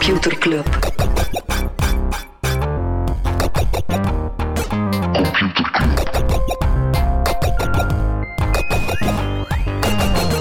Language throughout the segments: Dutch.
Computer Club.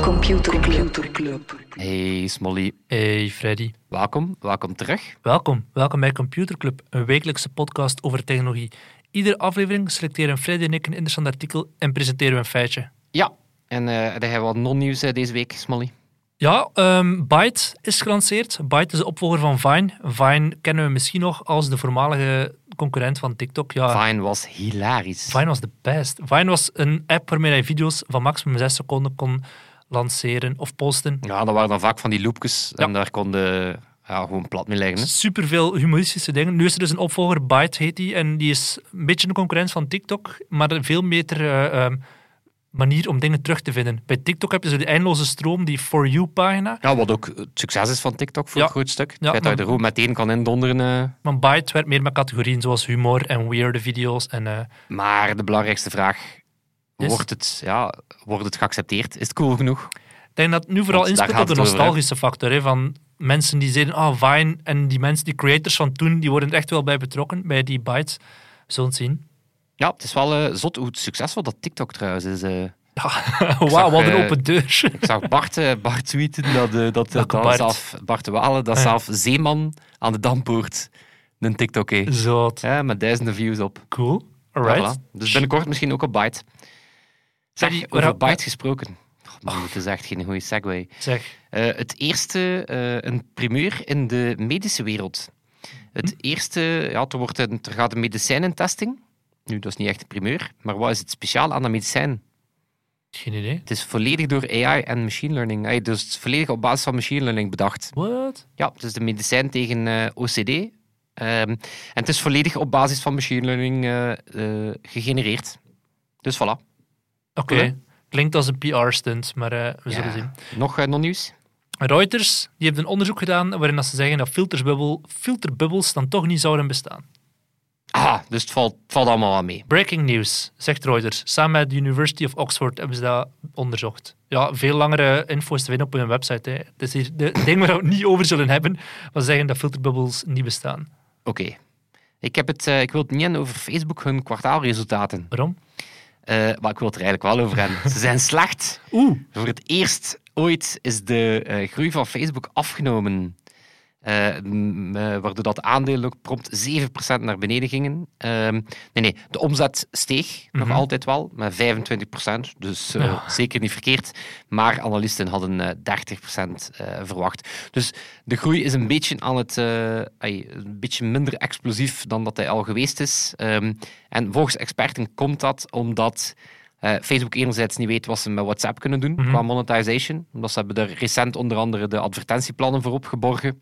Computer Club. Hey Smolly, Hey Freddy, welkom, welkom terug. welkom. Welkom bij Computer Club, een wekelijkse podcast over technologie. Iedere aflevering selecteren Freddy en ik een interessant artikel en presenteren we een feitje. Ja, en eh er hebben we wat non-nieuws eh, deze week, Smolly. Ja, ehm, Byte is gelanceerd. Byte is de opvolger van Vine. Vine kennen we misschien nog als de voormalige concurrent van TikTok. Ja, Fine was hilarisch. Vine was de best. Vine was een app waarmee je video's van maximum 6 seconden kon lanceren of posten. Ja, dat waren dan vaak van die loopjes en daar konden ja, gewoon plat mee leggen. hè. Superveel humoristische dingen. Nu is er dus een opvolger, Byte heet die, en die is een beetje een concurrent van TikTok, maar veel ehm, manier om dingen terug te vinden. Bij TikTok heb je zo die eindeloze stroom, die For You-pagina. Ja, wat ook het succes is van TikTok voor Ja. een groot stuk. Ja, dat je er gewoon meteen kan indonderen. eh. Maar Byte werkt meer met categorieën zoals humor en weirde video's. En, eh, Maar de belangrijkste vraag, Is- wordt het, ja, wordt het geaccepteerd? Is het cool genoeg? ik denk dat het nu vooral inspeelt op de over, nostalgische factor. Hè, van mensen die zeiden, ah, Vine, en die mensen, die creators van toen, die worden er echt wel bij betrokken, bij die Bytes. We zullen het zien. Ja, het is wel eh, zot hoe succesvol dat TikTok trouwens is. eh. Ja, wauw, wat een eh, open deur. Ik zag Bart, Bart tweeten dat, dat, Welke dat Bart? zelf, Bart de Walen, dat ja. zelf Zeeman aan de Dampoort een TikTok heeft. Zo, Ja, met duizenden views op. cool. Alright. voilà. Dus binnenkort misschien ook op Byte. Zeg, Freddy, over Byte gesproken. Oh, man, het is echt geen goede segue. Zeg, het eerste, een primeur in de medische wereld. Het eerste, ja, er, wordt een, er gaat een medicijnentesting. Nu, dat is niet echt een primeur, maar wat is het speciaal aan dat medicijn? geen idee. Het is volledig door AI en machine learning. Dus het is volledig op basis van machine learning bedacht. What? Ja, het is de medicijn tegen eh, OCD. Ehm, en het is volledig op basis van machine learning eh, gegenereerd. Dus voilà. Oké. Cool? Klinkt als een PR-stunt, maar we zullen zien. Nog, nog nieuws? Reuters die heeft een onderzoek gedaan waarin dat ze zeggen dat filterbubbel, filterbubbels dan toch niet zouden bestaan. Ah, dus het valt, het valt allemaal wel mee. Breaking news, zegt Reuters. Samen met de University of Oxford hebben ze dat onderzocht. Ja, veel langere info's te vinden op hun website. Hè. Het is hier de ding waar we het niet over zullen hebben, ze zeggen dat filterbubbels niet bestaan. Oké. Ik, heb het, eh, ik wil het niet hebben over Facebook hun kwartaalresultaten. Waarom? Eh, maar ik wil het er eigenlijk wel over hebben. Ze zijn slecht. Oeh. Voor het eerst ooit is de eh, groei van Facebook afgenomen. Eh, eh, waardoor dat aandeel ook prompt 7% naar beneden gingen. Ehm, nee, nee, de omzet steeg nog Mhm. altijd wel met 25%. Dus eh, Ja. zeker niet verkeerd. Maar analisten hadden eh 30% eh, verwacht. Dus de groei is een beetje, aan het, een beetje minder explosief dan dat hij al geweest is. Ehm, en volgens experten komt dat omdat eh, Facebook enerzijds niet weet wat ze met WhatsApp kunnen doen Mhm. qua monetization. Omdat ze hebben er recent onder andere de advertentieplannen voor opgeborgen.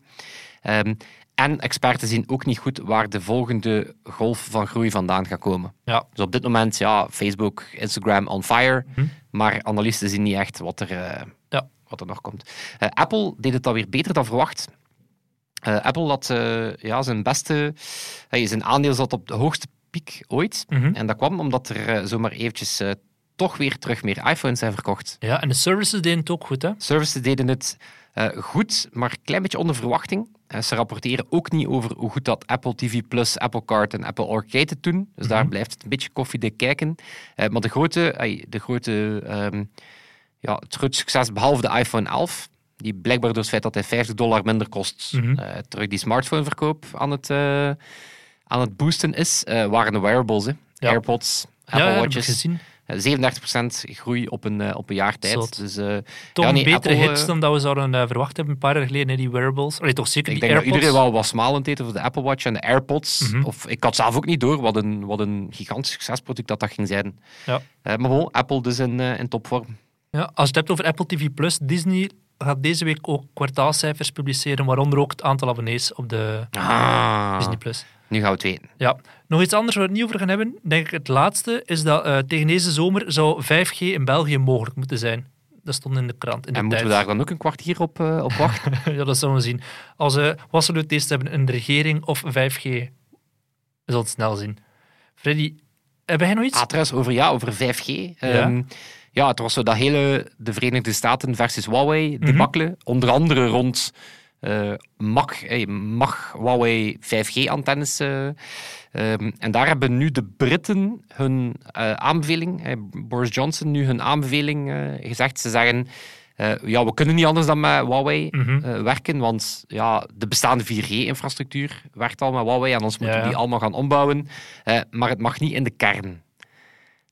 Ehm, en experten zien ook niet goed waar de volgende golf van groei vandaan gaat komen. Ja. Dus op dit moment, ja, Facebook, Instagram on fire. Mhm. Maar analisten zien niet echt wat er, eh, Ja. wat er nog komt. Eh, Apple deed het alweer beter dan verwacht. Apple had ja, zijn beste... Zijn aandeel zat op de hoogste piek ooit. Mhm. En dat kwam omdat er zomaar eventjes toch weer terug meer iPhones zijn verkocht. Ja, en de services deden het ook goed, hè? Services deden het eh, goed, maar een klein beetje onder verwachting. Eh, ze rapporteren ook niet over hoe goed dat Apple TV Plus, Apple Card en Apple Arcade het doen. Dus daar blijft het een beetje koffiedik kijken. Eh, maar de grote, de grote, ehm, ja, het grote succes, behalve de iPhone 11, die blijkbaar door het feit dat hij 50 dollar minder kost, Mhm. terug die smartphoneverkoop aan het, aan het boosten is, waren de wearables. Hè. Ja. AirPods, Apple ja, dat heb ik Watches. gezien. Eh, 37% groei op een, eh, op een jaar tijd. Zot. Dus eh, Toch Ja, nee, een betere Apple, hits eh, dan dat we zouden eh, verwacht hebben een paar jaar geleden, die wearables. Allee, toch zeker ik die denk dat iedereen wel wat smalend deed over de Apple Watch en de AirPods. Mhm. Of, ik had zelf ook niet door wat een, wat een gigantisch succesproduct dat, dat ging zijn. Ja. Maar bon, Apple dus in, in topvorm. Ja, als je het hebt over Apple TV+, Disney gaat deze week ook kwartaalcijfers publiceren, waaronder ook het aantal abonnees op de Ah, Disney+. nu gaan we het weten. Ja. Nog iets anders waar we het niet over gaan hebben, denk ik het laatste, is dat eh, tegen deze zomer zou 5G in België mogelijk moeten zijn. Dat stond in de krant. In de En moeten we daar dan ook een kwartier op, eh, op wachten? ja, dat zullen we zien. Als we wat zullen we het eerst hebben, een regering of 5G? We zullen het snel zien. Freddy, heb jij nog iets? trouwens, over, ja, over 5G. Ehm, ja, het was zo dat hele de Verenigde Staten versus Huawei debakkelen. Onder andere rond eh, mag, eh, mag Huawei 5G-antennes. eh, ehm, en daar hebben nu de Britten hun eh, aanbeveling, eh, Boris Johnson nu hun aanbeveling eh, gezegd. Ze zeggen, eh, ja, we kunnen niet anders dan met Huawei Mhm. werken, want ja, de bestaande 4G-infrastructuur werkt al met Huawei en ons moeten Ja, die allemaal gaan ombouwen. Maar het mag niet in de kern.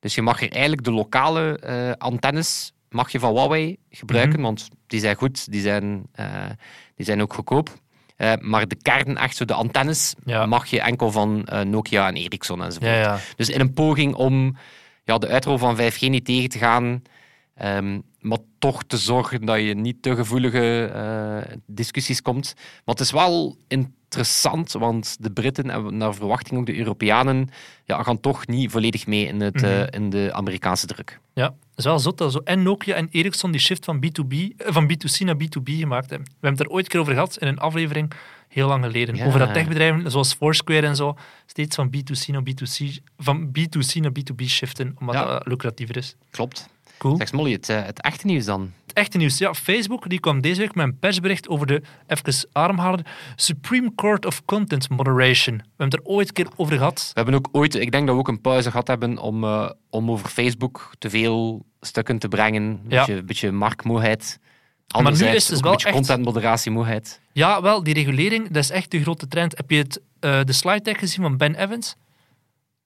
Dus je mag er eigenlijk de lokale antennes mag je van Huawei gebruiken, Mhm. want die zijn goed, die zijn, die zijn ook goedkoop. Eh, maar de kern, echt zo de antennes, Ja. mag je enkel van eh, Nokia en Ericsson enzovoort. Ja, ja. Dus in een poging om ja, de uitrol van 5G niet tegen te gaan, ehm, maar toch te zorgen dat je niet te gevoelige eh, discussies komt. Maar het is wel interessant, want de Britten en naar verwachting ook de Europeanen ja, gaan toch niet volledig mee in, het, Mhm. in de Amerikaanse druk. Ja, is wel zot dat zo en Nokia en Ericsson die shift van, B2B, eh, van B2C naar B2B gemaakt hebben. We hebben het er ooit een keer over gehad in een aflevering, heel lang geleden. Ja. Over dat techbedrijven zoals Foursquare en zo, steeds van B2C naar B2C, van B2C naar B2B shiften, omdat Ja. dat lucratiever is. Klopt. Cool. Zeg Molly, het, eh, het echte nieuws dan? Het echte nieuws. Ja, Facebook die kwam deze week met een persbericht over de, even ademhalen, Supreme Court of Content Moderation. We hebben het er ooit een keer over gehad. We hebben ook ooit, ik denk dat we ook een pauze gehad hebben om, eh, om over Facebook te veel stukken te brengen. Een Ja. beetje, beetje marktmoeheid. Maar nu is het dus wel een beetje echt- contentmoderatiemoeheid. Ja, wel, die regulering, dat is echt de grote trend. Heb je het, eh, de slide deck gezien van Ben Evans?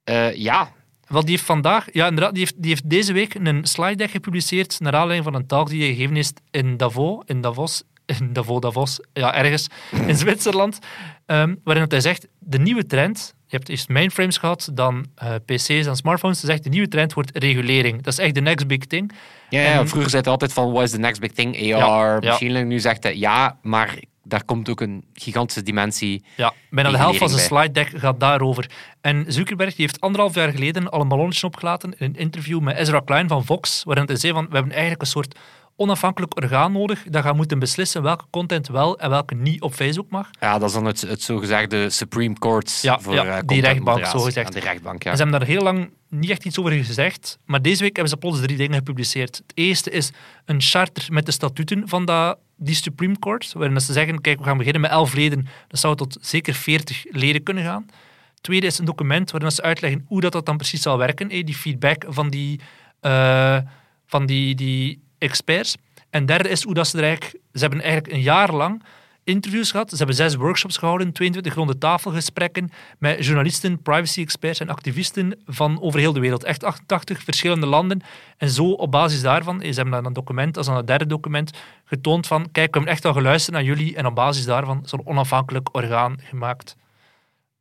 Eh, ja, Wel, die heeft vandaag, ja, inderdaad, die heeft, die heeft deze week een slide deck gepubliceerd naar aanleiding van een talk die hij gegeven is in Davos, in Davos, in Davos, Davos, ja, ergens in Zwitserland, ehm, waarin hij zegt, de nieuwe trend, je hebt eerst mainframes gehad, dan eh, PC's en smartphones, hij zegt, de nieuwe trend wordt regulering. Dat is echt de next big thing. ja, vroeger zei hij altijd van, what is the next big thing? AR, Ja, ja. machine learning. Nu zegt hij, ja, maar daar komt ook een gigantische dimensie. Ja, bijna de helft van zijn slide deck gaat daarover. En Zuckerberg die heeft anderhalf jaar geleden al een ballonnetje opgelaten in een interview met Ezra Klein van Vox, waarin hij zei van, we hebben eigenlijk een soort onafhankelijk orgaan nodig dat gaat moeten beslissen welke content wel en welke niet op Facebook mag. Ja, dat is dan het, het zogezegde Supreme Court Ja, voor ja, eh, die rechtbank, moderatie. zogezegd. Ja, de rechtbank, ja. En ze hebben daar heel lang niet echt iets over gezegd, maar deze week hebben ze plots drie dingen gepubliceerd. Het eerste is een charter met de statuten van dat, die Supreme Court, waarin ze zeggen, kijk, we gaan beginnen met elf leden, dat zou tot zeker veertig leden kunnen gaan. Het tweede is een document waarin ze uitleggen hoe dat, dat dan precies zal werken, eh, die feedback van die, eh, van die, die experts. En derde is hoe dat ze er eigenlijk... Ze hebben eigenlijk een jaar lang interviews gehad. Ze hebben zes workshops gehouden, 22 ronde tafelgesprekken met journalisten, privacy-experts en activisten van over heel de wereld. Echt 88 verschillende landen. En zo op basis daarvan, ze hebben dan een document, als dan het derde document, getoond van, kijk, we hebben echt al geluisterd naar jullie en op basis daarvan is een onafhankelijk orgaan gemaakt.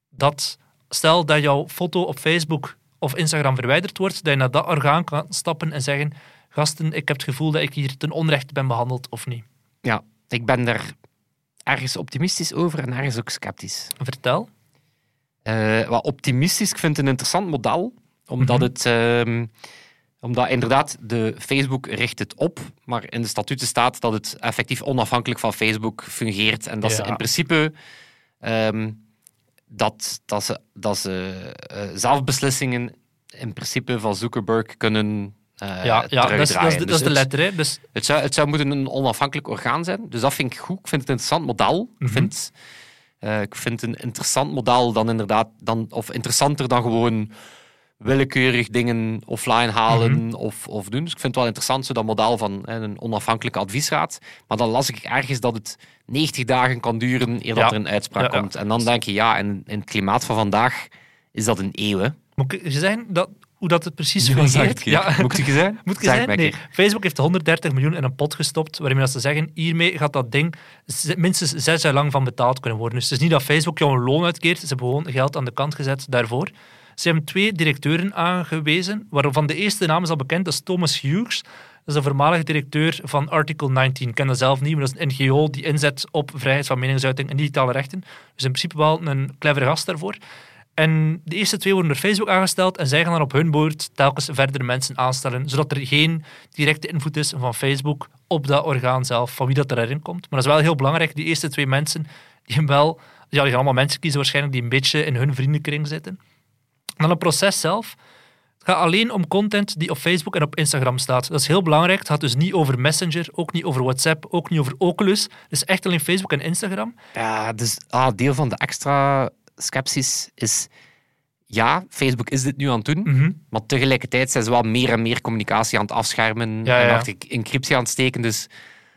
Dat, stel dat jouw foto op Facebook of Instagram verwijderd wordt, dat je naar dat orgaan kan stappen en zeggen, gasten, ik heb het gevoel dat ik hier ten onrechte ben behandeld of niet. ja, ik ben daar ergens optimistisch over en ergens ook sceptisch. Vertel. Eh, wat optimistisch, ik vind het een interessant model, omdat Mhm. het... ehm, omdat inderdaad, de Facebook richt het op, maar in de statuten staat dat het effectief onafhankelijk van Facebook fungeert en dat ze in principe ehm, dat, dat ze, dat ze eh, zelfbeslissingen in principe van Zuckerberg kunnen eh ja, ja dat, is, dat, de- dat Dus is de het- letter. Hè. Dus, het zou, het zou moeten een onafhankelijk orgaan zijn. Dus dat vind ik goed. Ik vind het een interessant model. Mhm. Ik, vind, eh, ik vind een interessant model dan inderdaad, dan, of interessanter dan gewoon willekeurig dingen offline halen Mhm. of, of doen. Dus ik vind het wel interessant, zo dat model van hè, een onafhankelijke adviesraad. Maar dan las ik ergens dat het 90 dagen kan duren eer dat er een uitspraak Ja, komt. En dan denk je, ja, in, in het klimaat van vandaag is dat een eeuw. hè. moet ik zeggen dat, hoe dat het precies Ja, fungeert? keer. Moet ik zeggen? Moet ik het Nee. Facebook heeft 130 miljoen in een pot gestopt, waarmee dat ze zeggen, hiermee gaat dat ding minstens zes jaar lang van betaald kunnen worden. Dus het is niet dat Facebook jou een loon uitkeert, ze hebben gewoon geld aan de kant gezet daarvoor. Ze hebben twee directeuren aangewezen, waarvan de eerste naam is al bekend, dat is Thomas Hughes. Dat is de voormalige directeur van Article 19. Ik ken dat zelf niet, maar dat is een NGO die inzet op vrijheid van meningsuiting en digitale rechten. Dus in principe wel een clevere gast daarvoor. En de eerste twee worden door Facebook aangesteld en zij gaan dan op hun beurt telkens verdere mensen aanstellen, zodat er geen directe invloed is van Facebook op dat orgaan zelf, van wie dat erin komt. Maar dat is wel heel belangrijk, die eerste twee mensen, die wel, ja, die gaan allemaal mensen kiezen waarschijnlijk die een beetje in hun vriendenkring zitten. En dan het proces zelf. Het gaat alleen om content die op Facebook en op Instagram staat. Dat is heel belangrijk. Het gaat dus niet over Messenger, ook niet over WhatsApp, ook niet over Oculus. Het is echt alleen Facebook en Instagram. Ja, dus ah, deel van de extra sceptisch is... Ja, Facebook is dit nu aan het doen, Mhm. maar tegelijkertijd zijn ze wel meer en meer communicatie aan het afschermen Ja, en ja. achter encryptie aan het steken. Dus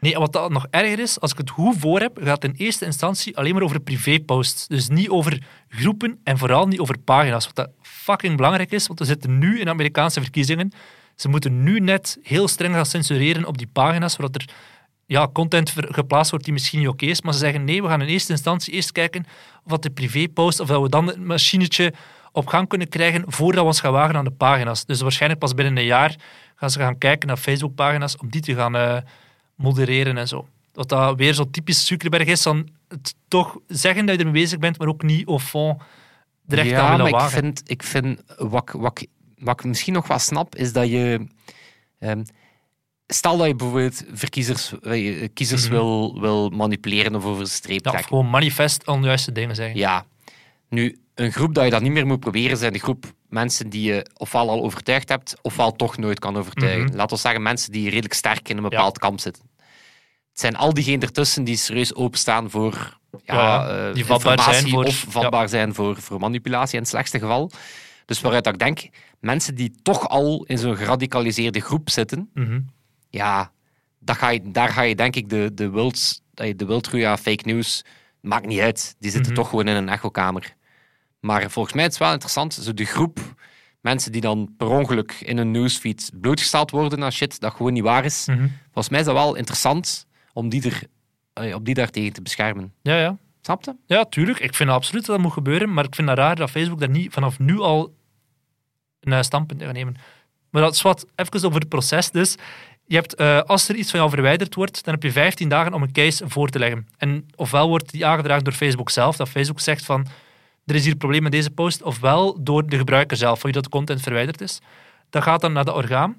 Nee, en wat dat nog erger is, als ik het goed voor heb, gaat het in eerste instantie alleen maar over privéposts. Dus niet over groepen en vooral niet over pagina's. Wat dat fucking belangrijk is, want we zitten nu in Amerikaanse verkiezingen. Ze moeten nu net heel streng gaan censureren op die pagina's, zodat er ja, content geplaatst wordt die misschien niet oké is. Maar ze zeggen nee, we gaan in eerste instantie eerst kijken of dat de privépost, of dat we dan het machinetje op gang kunnen krijgen voordat we ons gaan wagen aan de pagina's. Dus waarschijnlijk pas binnen een jaar gaan ze gaan kijken naar Facebook-pagina's om die te gaan eh, modereren en zo. Wat dat weer zo typisch Zuckerberg is, van het toch zeggen dat je ermee bezig bent, maar ook niet au fond echt ja, aan willen maar ik vind, ik vind wat, ik- wat, wat ik misschien nog wel snap, is dat je... ehm, stel dat je bijvoorbeeld verkiezers, eh, kiezers Mhm. wil, wil manipuleren of over de streep Ja, of trekken. gewoon manifest onjuiste dingen zeggen. Ja. Nu, een groep dat je dat niet meer moet proberen, zijn de groep mensen die je ofwel al overtuigd hebt, ofwel toch nooit kan overtuigen. Mhm. Laten we zeggen, mensen die redelijk sterk in een bepaald kamp zitten. Het zijn al diegenen ertussen die serieus openstaan voor ja, Ja, eh, die vatbaar zijn voor- of vatbaar zijn voor, voor manipulatie in het slechtste geval. Dus waaruit ik denk, mensen die toch al in zo'n geradicaliseerde groep zitten, Mhm. Ja, dat ga je, daar ga je denk ik de, de, wild, eh, de wildgroei aan fake news, maakt niet uit. Die zitten Mhm. toch gewoon in een echokamer. Maar volgens mij is het wel interessant, zo de groep mensen die dan per ongeluk in een newsfeed blootgesteld worden aan shit dat gewoon niet waar is. Mhm. Volgens mij is dat wel interessant om die, er, eh, om die daartegen te beschermen. Ja, ja. Snap je? Ja, tuurlijk. Ik vind absoluut dat dat moet gebeuren, maar ik vind het raar dat Facebook daar niet vanaf nu al een standpunt in gaat nemen. Maar dat is wat, even over het proces dus. Je hebt, eh, als er iets van jou verwijderd wordt, dan heb je 15 dagen om een case voor te leggen. En ofwel wordt die aangedragen door Facebook zelf, dat Facebook zegt van er is hier een probleem met deze post, ofwel door de gebruiker zelf, van wie dat de content verwijderd is. Dat gaat dan naar de orgaan.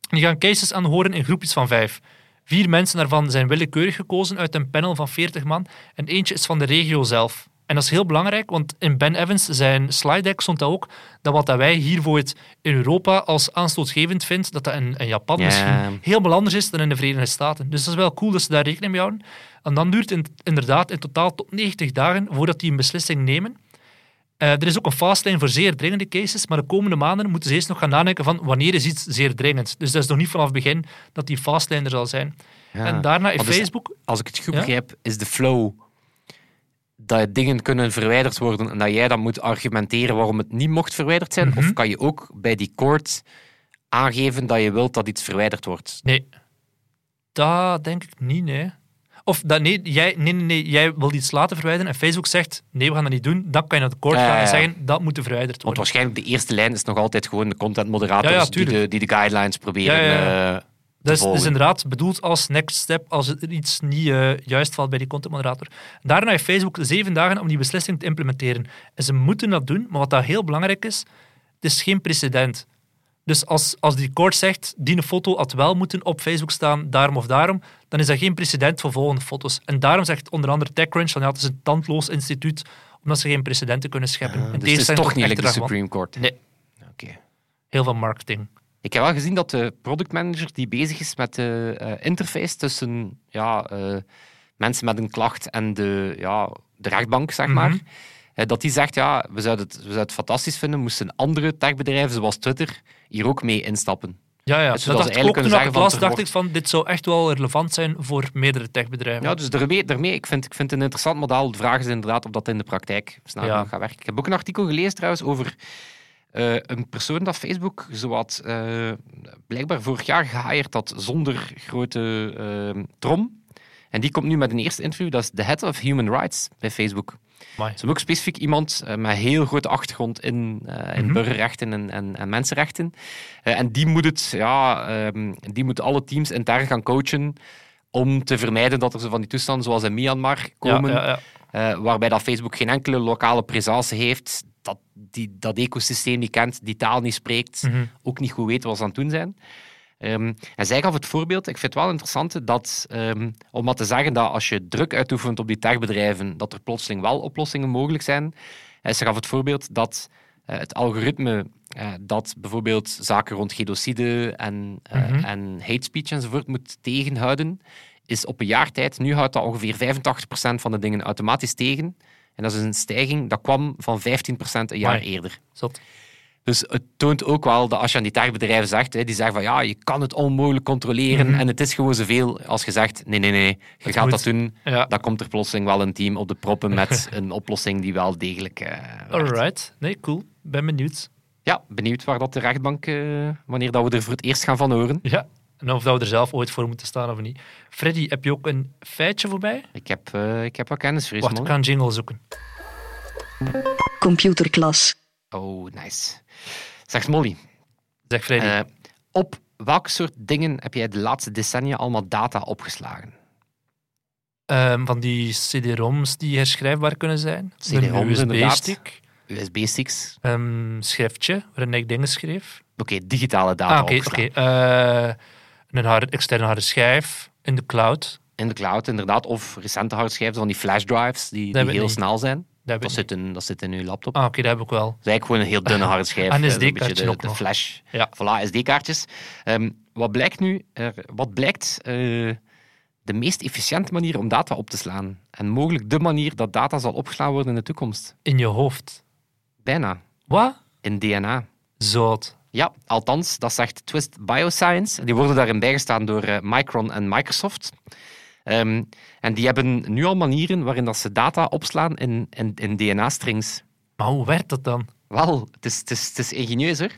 Die gaan cases aanhoren in groepjes van vijf. Vier mensen daarvan zijn willekeurig gekozen uit een panel van 40 man en eentje is van de regio zelf. En dat is heel belangrijk, want in Ben Evans zijn slide deck stond dat ook, dat wat dat wij hier bijvoorbeeld in Europa als aanstootgevend vindt, dat dat in, in Japan Ja. misschien helemaal anders is dan in de Verenigde Staten. Dus dat is wel cool dat ze daar rekening mee houden. En dan duurt het in- inderdaad in totaal tot 90 dagen voordat die een beslissing nemen. Eh, er is ook een fastlane voor zeer dringende cases, maar de komende maanden moeten ze eerst nog gaan nadenken van wanneer is iets zeer dringend. Dus dat is nog niet vanaf het begin dat die fastlane er zal zijn. Ja. En daarna in dus- Facebook... Als ik het goed Ja? begrijp, is de flow dat dingen kunnen verwijderd worden en dat jij dan moet argumenteren waarom het niet mocht verwijderd zijn? Mhm. Of kan je ook bij die court aangeven dat je wilt dat iets verwijderd wordt? Nee. Dat denk ik niet, nee. Of dat, nee, jij, nee, nee, nee, jij wil iets laten verwijderen en Facebook zegt nee, we gaan dat niet doen. Dan kan je naar de court Ja, gaan en zeggen dat moet verwijderd Want worden. waarschijnlijk de eerste lijn is nog altijd gewoon de content moderators Ja, ja, die, de, die de guidelines proberen Ja, Dat is, is inderdaad bedoeld als next step als er iets niet eh, juist valt bij die contentmoderator. Daarna heeft Facebook zeven dagen om die beslissing te implementeren. En ze moeten dat doen, maar wat dat heel belangrijk is, het is geen precedent. Dus als, als die court zegt, die een foto had wel moeten op Facebook staan, daarom of daarom, dan is dat geen precedent voor volgende foto's. En daarom zegt onder andere TechCrunch van ja, het is een tandloos instituut, omdat ze geen precedenten kunnen scheppen. In dus het is toch niet like de Supreme Court. Nee. Oké. Heel veel marketing. Ik heb wel gezien dat de productmanager die bezig is met de eh, interface tussen ja, eh, mensen met een klacht en de, ja, de rechtbank, zeg maar, Mhm. eh, dat die zegt, ja, we zouden, het, we zouden het fantastisch vinden moesten andere techbedrijven zoals Twitter hier ook mee instappen. Ja, ja. Dus dat dacht ook toen ik het las, dacht ik van, dit zou echt wel relevant zijn voor meerdere techbedrijven. Ja, dus daarmee, daarmee ik, vind, ik vind het een interessant model. De vraag is inderdaad of dat in de praktijk snel Ja. gaat werken. Ik heb ook een artikel gelezen trouwens over eh, een persoon dat Facebook zowat eh, blijkbaar vorig jaar gehaald had zonder grote eh, trom. En die komt nu met een eerste interview. Dat is de head of human rights bij Facebook. Amai. Ze hebben ook specifiek iemand met heel grote achtergrond in, eh, in Mhm. burgerrechten en, en, en mensenrechten. Eh, en die moet, het, ja, ehm, die moet alle teams intern gaan coachen om te vermijden dat er zo van die toestanden zoals in Myanmar komen, Ja, ja, ja. eh, waarbij dat Facebook geen enkele lokale presence heeft, dat die, dat ecosysteem niet kent, die taal niet spreekt, Mhm. ook niet goed weet wat ze aan het doen zijn. Ehm, en zij gaf het voorbeeld, ik vind het wel interessant, dat, ehm, om maar te zeggen dat als je druk uitoefent op die techbedrijven, dat er plotseling wel oplossingen mogelijk zijn. Eh, ze gaf het voorbeeld dat eh, het algoritme eh, dat bijvoorbeeld zaken rond genocide en, Mhm. en hate speech enzovoort moet tegenhouden, is op een jaar tijd, nu houdt dat ongeveer 85% van de dingen automatisch tegen. En dat is een stijging, dat kwam van 15% een jaar Amai. eerder. Zot. Dus het toont ook wel dat als je aan die techbedrijven zegt, hè, die zeggen van ja, je kan het onmogelijk controleren Mhm. en het is gewoon zoveel. Als je zegt, nee, nee, nee, je gaat moet. dat doen, Ja. dan komt er plotseling wel een team op de proppen met een oplossing die wel degelijk eh. Alright. Nee, cool. Ben benieuwd. Ja, benieuwd waar dat de rechtbank, eh, wanneer dat we er voor het eerst gaan van horen. Ja. En of dat we er zelf ooit voor moeten staan of niet. Freddy, heb je ook een feitje voorbij? Ik heb, eh, ik heb wel kennis, Wacht, ik ga een jingle zoeken. Computerklas. Oh, nice. Zeg Molly, Zeg Freddy. eh, op welke soort dingen heb jij de laatste decennia allemaal data opgeslagen? Ehm, van die CD-ROMs die herschrijfbaar kunnen zijn. CD-ROMs. USB-stick. USB-sticks? Een schriftje waarin ik dingen schreef. Oké, digitale data Ah, oké. opgeslagen. oké. Eh, een harde, externe harde schijf in de cloud. In de cloud, inderdaad. Of recente hardschijven van die flash drives, die, heel niet. snel zijn. Dat, zit, in, dat zit in uw laptop. Ah, oké, dat heb ik wel. Dat is eigenlijk gewoon een heel dunne harde schijf. Ah, een beetje SD-kaartje de, de flash. Ja. Voilà, SD-kaartjes. Ehm, wat blijkt nu? Er- wat blijkt eh, de meest efficiënte manier om data op te slaan? En mogelijk de manier dat data zal opgeslagen worden in de toekomst? In je hoofd. Bijna. Wat? In DNA. Zout. Ja, althans, dat zegt Twist Bioscience. Die worden daarin bijgestaan door eh, Micron en Microsoft. Ehm, en die hebben nu al manieren waarin dat ze data opslaan in, in, in DNA-strings. Maar hoe werkt dat dan? Wel, het is, het is, het is ingenieus hoor.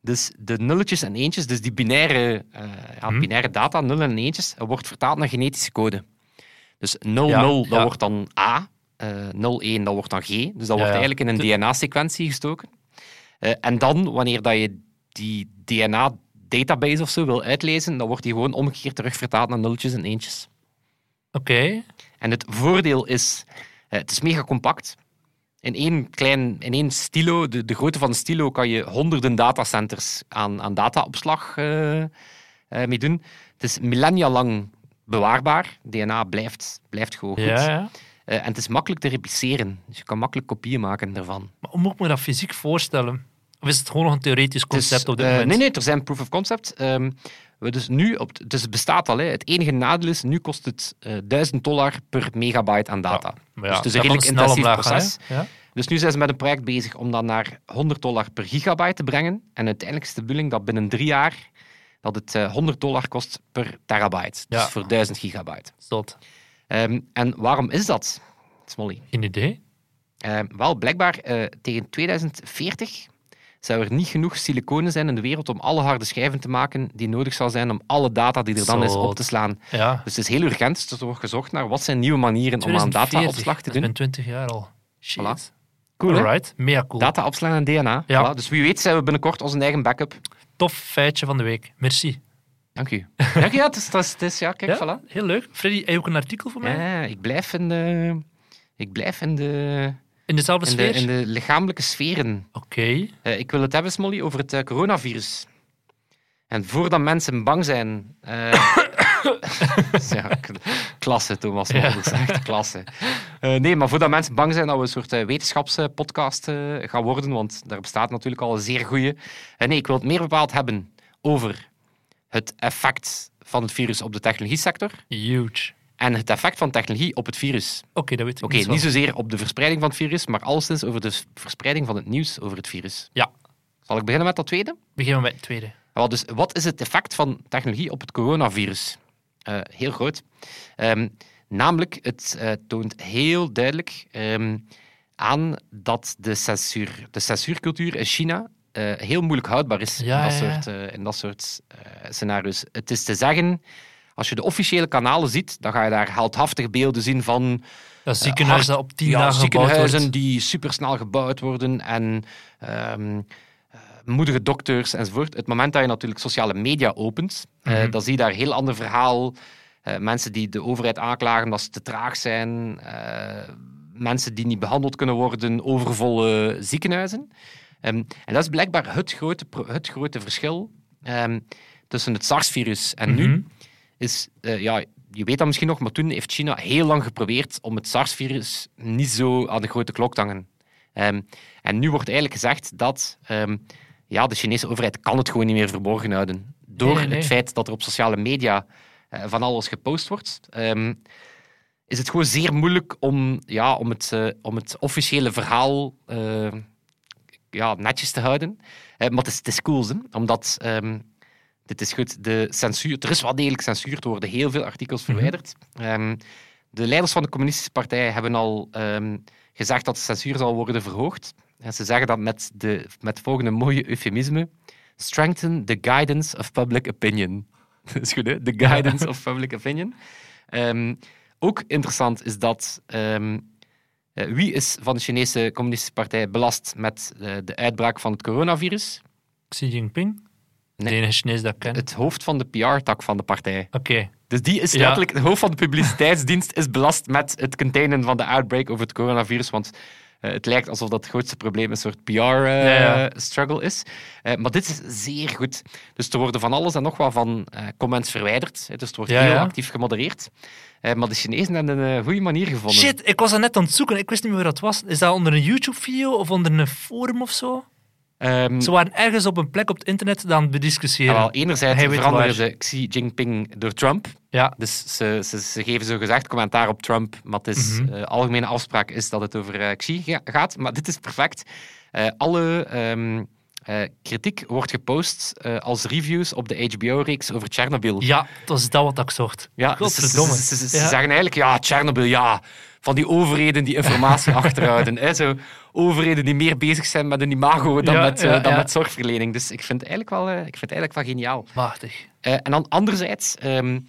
Dus de nulletjes en eentjes, dus die binaire, eh, ja, Hm. binaire data, nullen en eentjes, dat wordt vertaald naar genetische code. Dus 0, Ja, 0, dat ja. wordt dan A. eh 0, 1, dat wordt dan G. Dus dat wordt eigenlijk in een DNA-sequentie gestoken. Eh, en dan, wanneer dat je die DNA-database of zo wil uitlezen, dan wordt die gewoon omgekeerd terug vertaald naar nulletjes en eentjes. Oké. En het voordeel is, eh, het is mega compact. In één, klein, in één stilo, de, de grootte van een stilo, kan je honderden datacenters aan, aan dataopslag eh, mee doen. Het is millennia lang bewaarbaar. DNA blijft, blijft gewoon goed. Ja, ja. En het is makkelijk te repliceren. Dus je kan makkelijk kopieën maken daarvan. Maar hoe moet ik me dat fysiek voorstellen? Of is het gewoon nog een theoretisch concept op dit eh, moment? Nee, nee, er zijn proof of concept. Ehm, we dus nu op, het- dus het bestaat al. Hè. Het enige nadeel is, nu kost het eh 1000 dollar per megabyte aan data. Ja, dus het is een redelijk snel intensief omlaag proces. Ja? Dus nu zijn ze met een project bezig om dat naar 100 dollar per gigabyte te brengen. En uiteindelijk is de bedoeling dat binnen drie jaar dat het eh, 100 dollar kost per terabyte. Dus voor 1000 gigabyte. Zot. Ehm, en waarom is dat, Smolly? Geen idee. Ehm, wel, blijkbaar eh, tegen 2040 zou er niet genoeg siliconen zijn in de wereld om alle harde schijven te maken die nodig zal zijn om alle data die er dan is op te slaan. Ja. Dus het is heel urgent. Dus er wordt gezocht naar wat zijn nieuwe manieren om aan 2040, dataopslag te doen. is binnen 20 jaar al. Shit. Voilà. Cool, hè? Alright. Mega cool. Data opslaan en DNA. Ja. Voilà. Dus wie weet zijn we binnenkort onze eigen backup. Tof feitje van de week. Merci. Dank u. Dank u, ja. Het is, het is, het is- ja, kijk, Ja, voilà. heel leuk. Freddy, heb je ook een artikel voor mij? Ja, ik blijf in de... Ik blijf in de, In dezelfde in de, sfeer? in de lichamelijke sferen. Oké. Eh, ik wil het hebben, Smolly, over het eh, coronavirus. En voordat mensen bang zijn... eh, ja, klasse, Thomas Ja. Echt klasse. Nee, maar voordat mensen bang zijn dat we een soort wetenschapspodcast gaan worden, want daar bestaat natuurlijk al een zeer goede. Nee, ik wil het meer bepaald hebben over het effect van het virus op de technologie-sector Huge. En het effect van technologie op het virus. Oké, dat weet ik Oké, niet niet zo. zozeer op de verspreiding van het virus, maar alleszins over de verspreiding van het nieuws over het virus. Ja. Zal ik beginnen met dat tweede? Beginnen we met het tweede. Wel, dus wat is het effect van technologie op het coronavirus? Eh, heel groot. Ehm, namelijk, het eh, toont heel duidelijk ehm, aan dat de, censuur, de censuurcultuur in China eh, heel moeilijk houdbaar is Ja, in dat ja, ja. soort, in dat soort scenario's. Het is te zeggen, als je de officiële kanalen ziet, dan ga je daar heldhaftige beelden zien van Dat ziekenhuis dat op tien ja, dagen ziekenhuizen wordt. die supersnel gebouwd worden en ehm, eh, moedige dokters enzovoort. Het moment dat je natuurlijk sociale media opent, eh, Mhm. dan zie je daar een heel ander verhaal. Eh, mensen die de overheid aanklagen dat ze te traag zijn. eh, mensen die niet behandeld kunnen worden, overvolle ziekenhuizen. Ehm, en dat is blijkbaar het grote, het grote verschil ehm, tussen het SARS-virus en Mhm. nu. Is, eh, ja, je weet dat misschien nog, maar toen heeft China heel lang geprobeerd om het SARS-virus niet zo aan de grote klok te hangen. Ehm, en nu wordt eigenlijk gezegd dat ehm, ja, de Chinese overheid kan het gewoon niet meer verborgen houden. Door Nee, nee. het feit dat er op sociale media eh, van alles gepost wordt, ehm, is het gewoon zeer moeilijk om, ja, om, het, eh, om het officiële verhaal ja, netjes te houden. Maar het is, het is cool, hè? omdat dit is goed. De censuur, er is wel degelijk censuur, er worden heel veel artikels verwijderd. Ehm, de leiders van de Communistische Partij hebben al ehm, gezegd dat de censuur zal worden verhoogd. En ze zeggen dat met, de, met het volgende mooie eufemisme: strengthen the guidance of public opinion. Dat is goed, hè? The guidance of public opinion. Ehm, ook interessant is dat eh, wie is van de Chinese Communistische Partij belast met eh, de uitbraak van het coronavirus? Xi Jinping? Nee. De enige Chinees dat ik ken. Het hoofd van de PR-tak van de partij. Oké. Dus die is Ja. letterlijk, het hoofd van de publiciteitsdienst is belast met het containen van de outbreak over het coronavirus. Want eh, het lijkt alsof dat het grootste probleem een soort ja. PR-struggle is. Eh, maar dit is zeer goed. Dus er worden van alles en nog wat van eh, comments verwijderd. hè. Dus het wordt Ja, heel ja. actief gemodereerd. Eh, maar de Chinezen hebben een eh, goede manier gevonden. Shit, ik was dat net aan het zoeken. Ik wist niet meer waar dat was. Is dat onder een YouTube-video of onder een forum of zo? Ehm, Ze waren ergens op een plek op het internet aan het bediscussiëren. ja, wel, enerzijds veranderen ze Xi Jinping door Trump. Ja. Dus ze, ze, ze geven zo gezegd commentaar op Trump, maar het is, eh, algemene afspraak is dat het over eh, Xi ga- gaat. Maar dit is perfect. Eh, alle ehm, eh, kritiek wordt gepost als reviews op de HBO-reeks over Chernobyl. Ja, dat is dat wat ik zocht. Ja, dus ze, ze, Ja. zeggen eigenlijk, ja, Chernobyl, ja, van die overheden die informatie achterhouden. Hè, zo, overheden die meer bezig zijn met een imago dan, Ja, met, eh, ja, dan ja. met zorgverlening. Dus ik vind het eigenlijk wel, eh, ik vind het eigenlijk wel geniaal. Machtig. Eh, en dan anderzijds, ehm,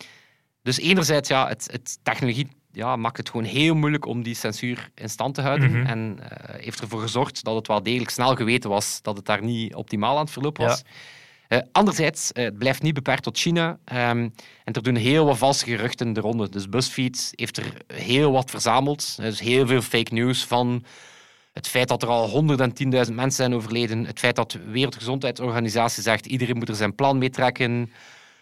dus enerzijds, ja, het, het technologie ja, maakt het gewoon heel moeilijk om die censuur in stand te houden. Mhm. En eh, heeft ervoor gezorgd dat het wel degelijk snel geweten was dat het daar niet optimaal aan het verlopen was. Eh, anderzijds, eh, het blijft niet beperkt tot China. ehm, en er doen heel wat valse geruchten de ronde. Dus BuzzFeed heeft er heel wat verzameld. Er is heel veel fake news van het feit dat er al 110.000 mensen zijn overleden. Het feit dat de Wereldgezondheidsorganisatie zegt iedereen moet er zijn plan mee trekken.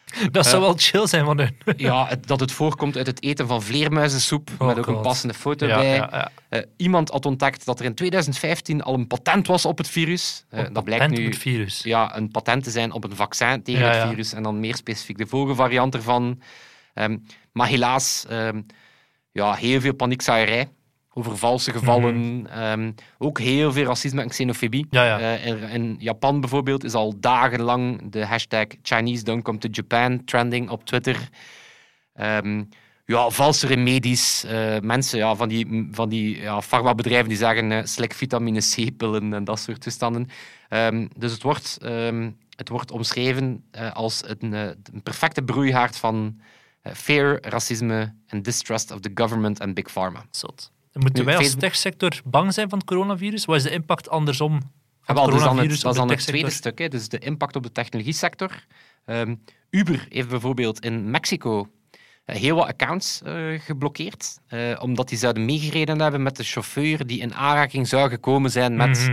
Dat zou wel chill zijn van hun. Ja, het- dat het voorkomt uit het eten van vleermuizensoep, Oh met ook een passende foto Ja, bij. ja, ja. Eh, iemand had ontdekt dat er in 2015 al een patent was op het virus. Eh, dat blijkt Patent nu op het virus. ja, een patent te zijn op een vaccin tegen het virus en dan meer specifiek de vogelvariant ervan. Ehm, maar helaas, ehm, ja, heel veel paniekzaaierij over valse gevallen. Ehm, ook heel veel racisme en xenofobie. Ja, ja. Eh, in, in Japan bijvoorbeeld is al dagenlang de hashtag Chinese don't come to Japan trending op Twitter. Ehm, ja, valse remedies. eh, mensen ja, van die, van die ja, farmabedrijven die zeggen eh, slik vitamine C-pillen en dat soort toestanden. Ehm, dus het wordt, het wordt omschreven eh, als een, eh, een perfecte broeihaard van eh, fear, racisme en distrust of the government en big pharma. Zot. Moeten wij als Facebook- techsector bang zijn van het coronavirus? Wat is de impact andersom van Ah, het wel, dus coronavirus dat is dan het tweede stuk, hè, dus de impact op de technologie-sector. Ehm, Uber heeft bijvoorbeeld in Mexico eh, heel wat accounts eh, geblokkeerd, eh, omdat die zouden meegereden hebben met de chauffeur die in aanraking zou gekomen zijn met...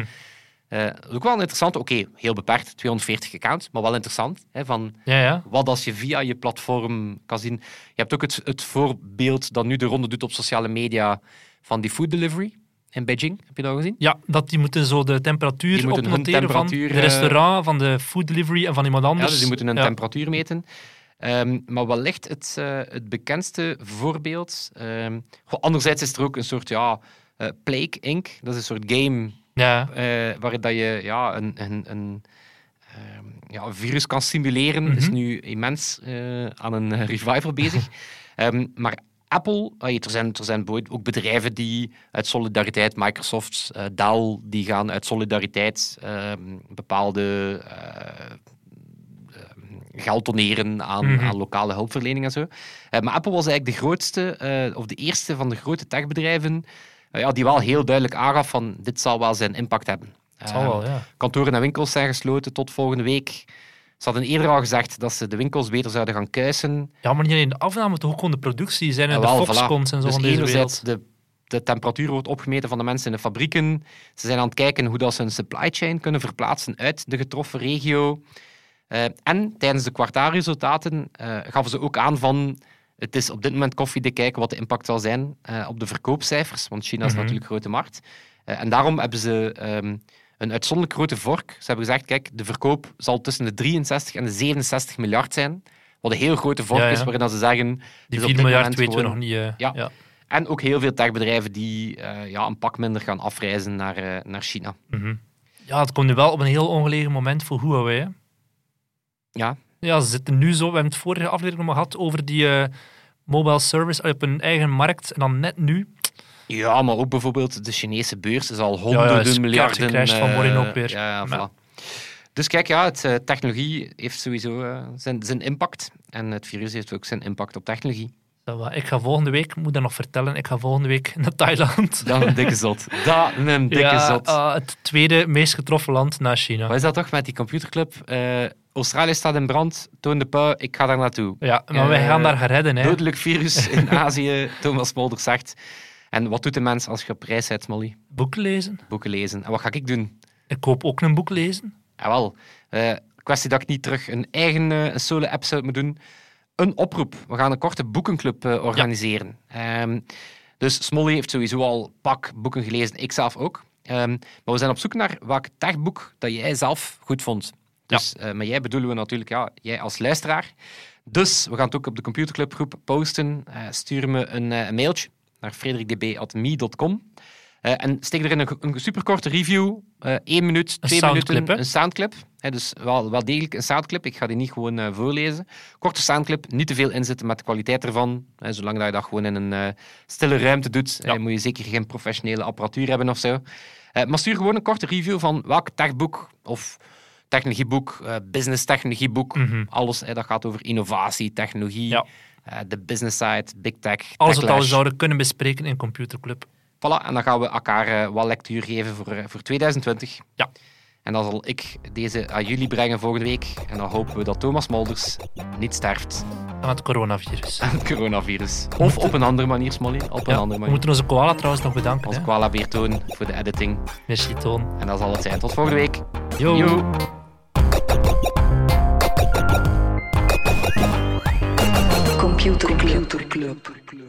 Dat is ook wel interessant, oké, heel beperkt, 240 accounts, maar wel interessant. Hè, van Ja, ja. wat als je via je platform kan zien. Je hebt ook het, het voorbeeld dat nu de ronde doet op sociale media van die food delivery in Beijing. Heb je dat al gezien? Ja, dat die moeten zo de temperatuur opnoteren temperatuur, van de eh, restaurant, van de food delivery en van iemand Ja, anders. dus die moeten een Ja. temperatuur meten. Ehm, maar wellicht het, eh, het bekendste voorbeeld. goh, anderzijds is er ook een soort ja, eh, Plague Inc. Dat is een soort game Ja, eh, waar dat je ja, een, een, een, ehm, ja, een virus kan simuleren. Mhm. Is nu immens aan een revival bezig. Maar Apple, ah, er zijn, er zijn ook bedrijven die uit solidariteit, Microsoft, eh Dell, die gaan uit solidariteit ehm, bepaalde eh, eh, geld doneren aan, Mhm. aan lokale hulpverlening en zo. Eh, maar Apple was eigenlijk de grootste, of de eerste van de grote techbedrijven, ja, die wel heel duidelijk aangaf van dit zal wel zijn impact hebben. het zal wel, ja. Kantoren en winkels zijn gesloten tot volgende week. Ze hadden eerder al gezegd dat ze de winkels beter zouden gaan kuisen. Ja, maar niet alleen de afname, toch ook gewoon de productie zijn Ah, de Foxcons voilà. en zo Dus van deze enerzijds wereld. de, de temperatuur wordt opgemeten van de mensen in de fabrieken. Ze zijn aan het kijken hoe dat ze een supply chain kunnen verplaatsen uit de getroffen regio. Eh, en tijdens de kwartaalresultaten eh, gaven ze ook aan van het is op dit moment koffiedik kijken wat de impact zal zijn eh, op de verkoopcijfers, want China is Mhm. natuurlijk een grote markt. En daarom hebben ze ehm, een uitzonderlijk grote vork. Ze hebben gezegd, kijk, de verkoop zal tussen de 63 en de 67 miljard zijn. Wat een heel grote vork Ja, ja. is, waarin ze zeggen... Die dus op 4 dit miljard weten we nog niet. eh, Ja. ja. En ook heel veel techbedrijven die eh, ja, een pak minder gaan afreizen naar, eh, naar China. Mhm. ja, het komt nu wel op een heel ongelegen moment voor Huawei. Hè. Ja, Ja, ze zitten nu zo. We hebben het vorige aflevering nog gehad over die mobile service op hun eigen markt. En dan net nu. Ja, maar ook bijvoorbeeld de Chinese beurs is al ja, honderden is miljarden. gecrashed van eh, morgen ook weer. Ja, ja, voilà. Dus kijk, ja, het, eh, technologie heeft sowieso eh, zijn, zijn impact. En het virus heeft ook zijn impact op technologie. Ik ga volgende week, ik moet dat nog vertellen, ik ga volgende week naar Thailand. Dat een dikke zot. Dat een dikke ja, zot. het tweede meest getroffen land na China. Wat is dat toch met die computerclub? Eh, Australië staat in brand, Toon de Pauw, ik ga daar naartoe. Ja, maar wij gaan daar gaan redden. Hè. Dodelijk virus in Azië, Thomas Mulder zegt. En wat doet de mens als je op reis bent, Molly? Boeken lezen. Boeken lezen. En wat ga ik doen? Ik koop ook een boek lezen. Jawel, eh kwestie dat ik niet terug een eigen eh, een solo-app zou moeten doen. Een oproep. We gaan een korte boekenclub eh, organiseren. Ehm, dus Smolly heeft sowieso al pak boeken gelezen, ik zelf ook. Ehm, maar we zijn op zoek naar welk techboek dat jij zelf goed vond. Dus eh, met jij bedoelen we natuurlijk ja, jij als luisteraar. Dus we gaan het ook op de computerclubgroep posten. Eh, stuur me eh, een mailtje naar frederikdb.me.com. Eh, en steek erin een, een superkorte review. eh één minuut, Een twee soundclip, minuten. hè? Een soundclip. Dus wel, wel degelijk een soundclip. Ik ga die niet gewoon eh, voorlezen. Korte soundclip, niet te veel inzetten met de kwaliteit ervan. Zolang dat je dat gewoon in een stille ruimte doet, Ja. moet je zeker geen professionele apparatuur hebben of zo. Maar stuur gewoon een korte review van welk techboek of technologieboek, business technologieboek, Mhm. alles dat gaat over innovatie, technologie, Ja. Eh, de business side, big tech, Alles wat we zouden kunnen bespreken in Computerclub. Voilà, en dan gaan we elkaar eh, wat lectuur geven voor, eh, voor 2020. Ja. En dan zal ik deze aan jullie brengen volgende week. En dan hopen we dat Thomas Molders niet sterft Aan het coronavirus. aan het coronavirus. Of op een andere manier, Smolly. Op een andere we manier. moeten onze koala trouwens nog bedanken. Als hè. Koala weer toon voor de editing. Merci, Toon. En dat zal het zijn. Tot volgende week. Yo. Yo. Computer Club.